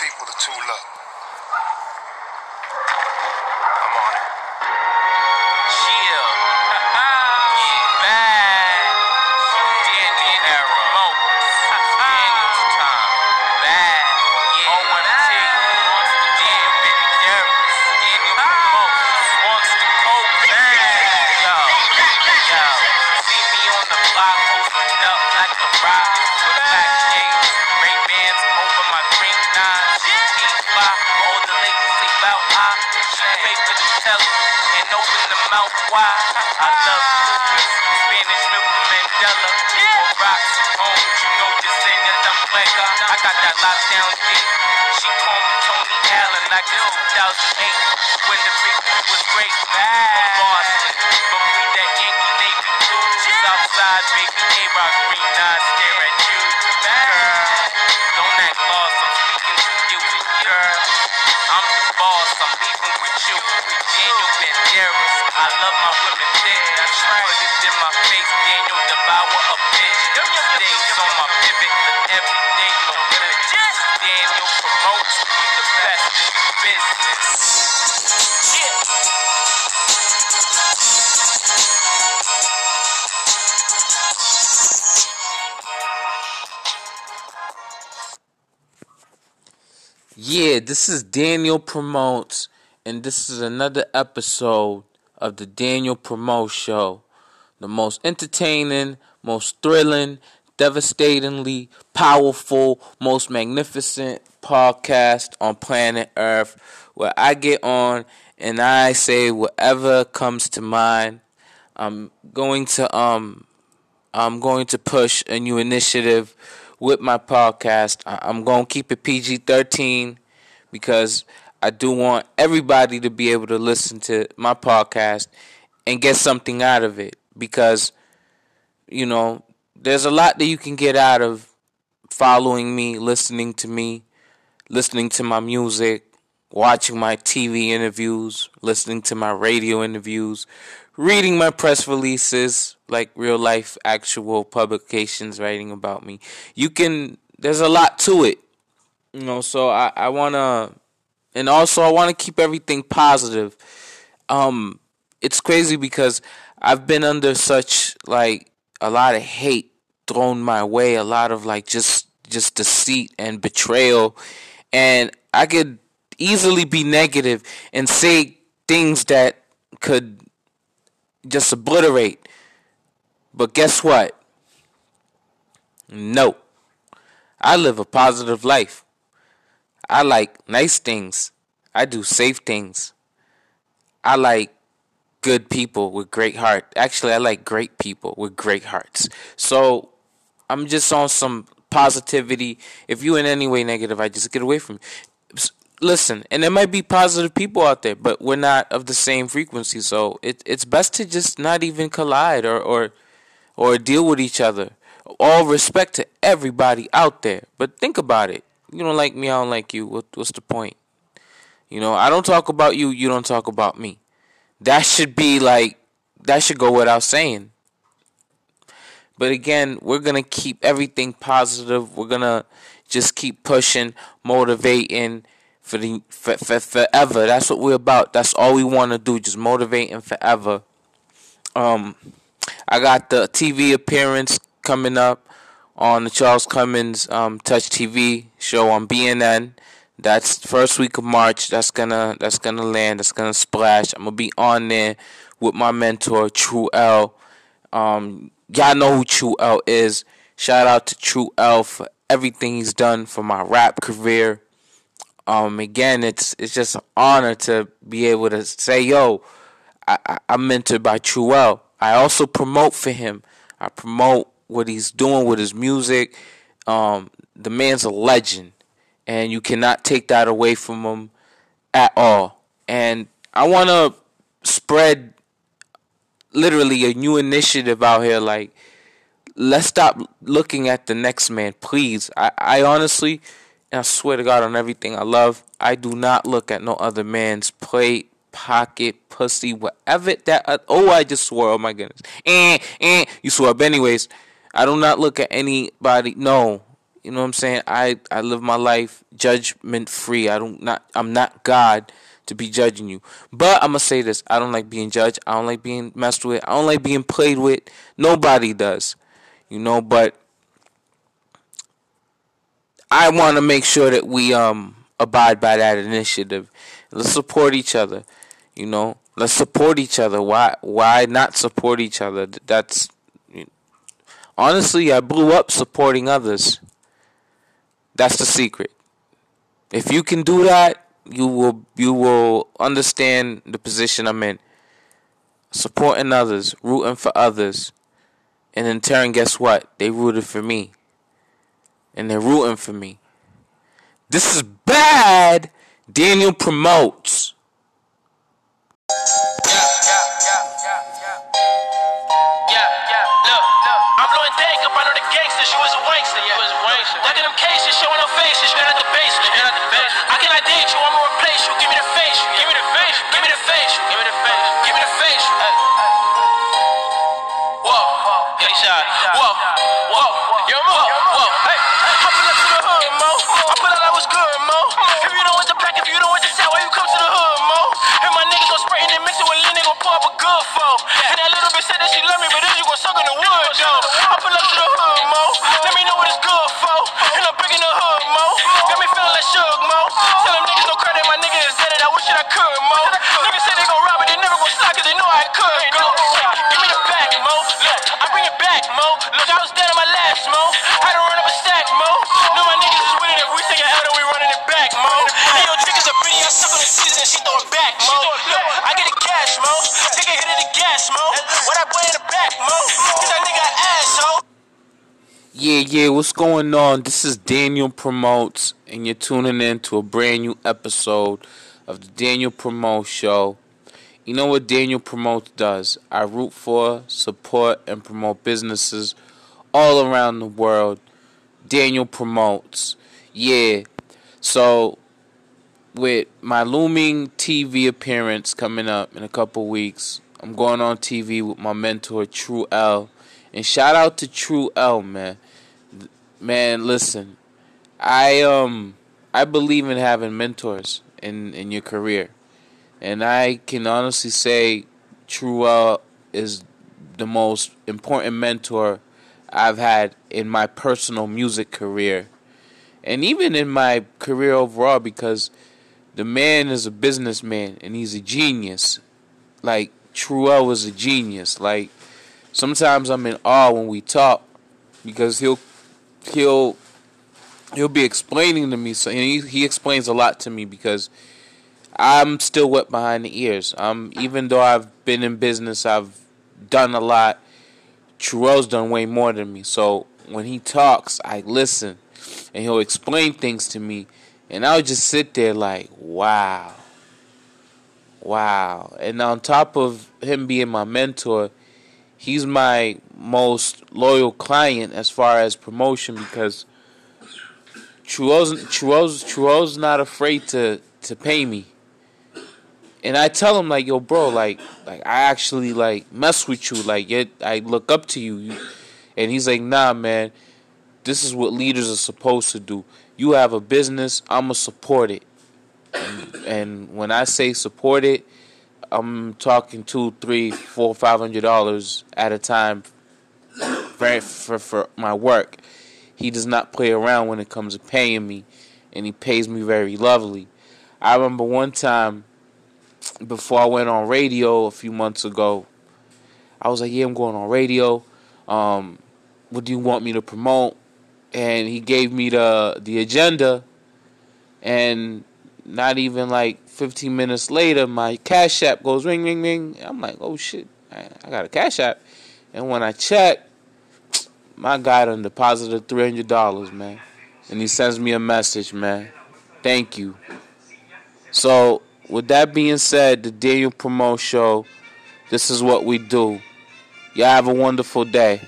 people to tool up. Pay for the telly and open the mouth wide. I love Lucas, Spanish milk and Mandela. On rocks, home, you know this ain't nothing black. I got that lockdown deep. She called me Tony Allen like in 2008 when the big was great. From Boston, Yeah, this is Daniel Promotes, and this is another episode of the Daniel Promote Show. The most entertaining, most thrilling, devastatingly powerful, most magnificent podcast on planet Earth where I get on and I say whatever comes to mind. I'm going to um I'm going to push a new initiative with my podcast. I'm going to keep it PG 13 because I do want everybody to be able to listen to my podcast and get something out of it. Because, you know, there's a lot that you can get out of following me, listening to me, listening to my music, watching my TV interviews, listening to my radio interviews, reading my press releases, like real life actual publications writing about me. You can there's a lot to it. You know, so I, I wanna and also I wanna keep everything positive. Um it's crazy because I've been under such like a lot of hate thrown my way, a lot of like just just deceit and betrayal and I could easily be negative and say things that could just obliterate. But guess what? No. I live a positive life. I like nice things. I do safe things. I like good people with great heart. Actually, I like great people with great hearts. So I'm just on some positivity. If you in any way negative, I just get away from you. Listen, and there might be positive people out there, but we're not of the same frequency. So it, it's best to just not even collide or, or or deal with each other. All respect to everybody out there. But think about it. You don't like me, I don't like you. What, what's the point? You know, I don't talk about you, you don't talk about me. That should be like, that should go without saying. But again, we're going to keep everything positive. We're going to just keep pushing, motivating for the for, for forever. That's what we're about. That's all we want to do, just motivating forever. Um I got the TV appearance coming up on the Charles Cummins um, Touch TV show on BNN. That's first week of March. That's gonna that's gonna land. That's gonna splash. I'm gonna be on there with my mentor True L. Um, y'all know who True L is. Shout out to True L for everything he's done for my rap career. Um, again, it's it's just an honor to be able to say, "Yo, I, I, I'm mentored by True L." I also promote for him. I promote what he's doing with his music. Um, the man's a legend, and you cannot take that away from him at all. And I want to spread literally a new initiative out here. Like, let's stop looking at the next man, please. I, I honestly, and I swear to God on everything I love, I do not look at no other man's plate, pocket, pussy, whatever that. Uh, oh, I just swore. Oh my goodness. And and you swore. But anyways, I do not look at anybody. No, You know what I'm saying? I, I live my life judgment free. I don't not I'm not God to be judging you. But I'm gonna say this: I don't like being judged. I don't like being messed with. I don't like being played with. Nobody does, you know. But I want to make sure that we um abide by that initiative. Let's support each other. You know, let's support each other. Why why not support each other? That's honestly, I blew up supporting others. That's the secret. If you can do that, you will you will understand the position I'm in. Supporting others, rooting for others, and in turn, guess what? They rooted for me, and they're rooting for me. This is bad. Daniel promotes. gangster, she was a wankster, yeah. was a wankster. Look them cases, showing her faces, straight out the basement. Straight out the basement. How can I date you? I'ma replace you. Give me the face. Give me the face. Give me the face. Give me the mix it Yeah, what's going on? This is Daniel Promotes, and you're tuning in to a brand new episode of the Daniel Promote Show. You know what Daniel Promotes does? I root for, support, and promote businesses all around the world. Daniel Promotes. Yeah. So, with my looming TV appearance coming up in a couple weeks, I'm going on TV with my mentor, True L. And shout out to True L, man man, listen, I um I believe in having mentors in in your career, and I can honestly say, Truel is the most important mentor I've had in my personal music career, and even in my career overall because the man is a businessman and he's a genius. Like Truel was a genius. Like sometimes I'm in awe when we talk because he'll he'll he'll be explaining to me so he, he explains a lot to me because I'm still wet behind the ears. Um even though I've been in business, I've done a lot. Truel's done way more than me. So when he talks, I listen and he'll explain things to me and I'll just sit there like, wow. Wow. And on top of him being my mentor, he's my most loyal client as far as promotion because Truel's Truel's not afraid to to pay me. And I tell him like, yo, bro, like, like I actually like mess with you, like, I look up to you. And he's like, nah, man, this is what leaders are supposed to do. You have a business, I'ma support it. And, and when I say support it, I'm talking two, three, four, five hundred dollars at a time for, for for my work. He does not play around when it comes to paying me, and he pays me very lovely. I remember one time before I went on radio a few months ago, I was like, "Yeah, I'm going on radio. Um, what do you want me to promote?" And he gave me the the agenda, and not even like 15 minutes later, my Cash App goes ring, ring, ring. I'm like, "Oh shit, I got a Cash App." And when I check, my guy done deposited three hundred dollars, man. And he sends me a message, man. Thank you. So with that being said, the Daniel Promo Show, this is what we do. Y'all have a wonderful day.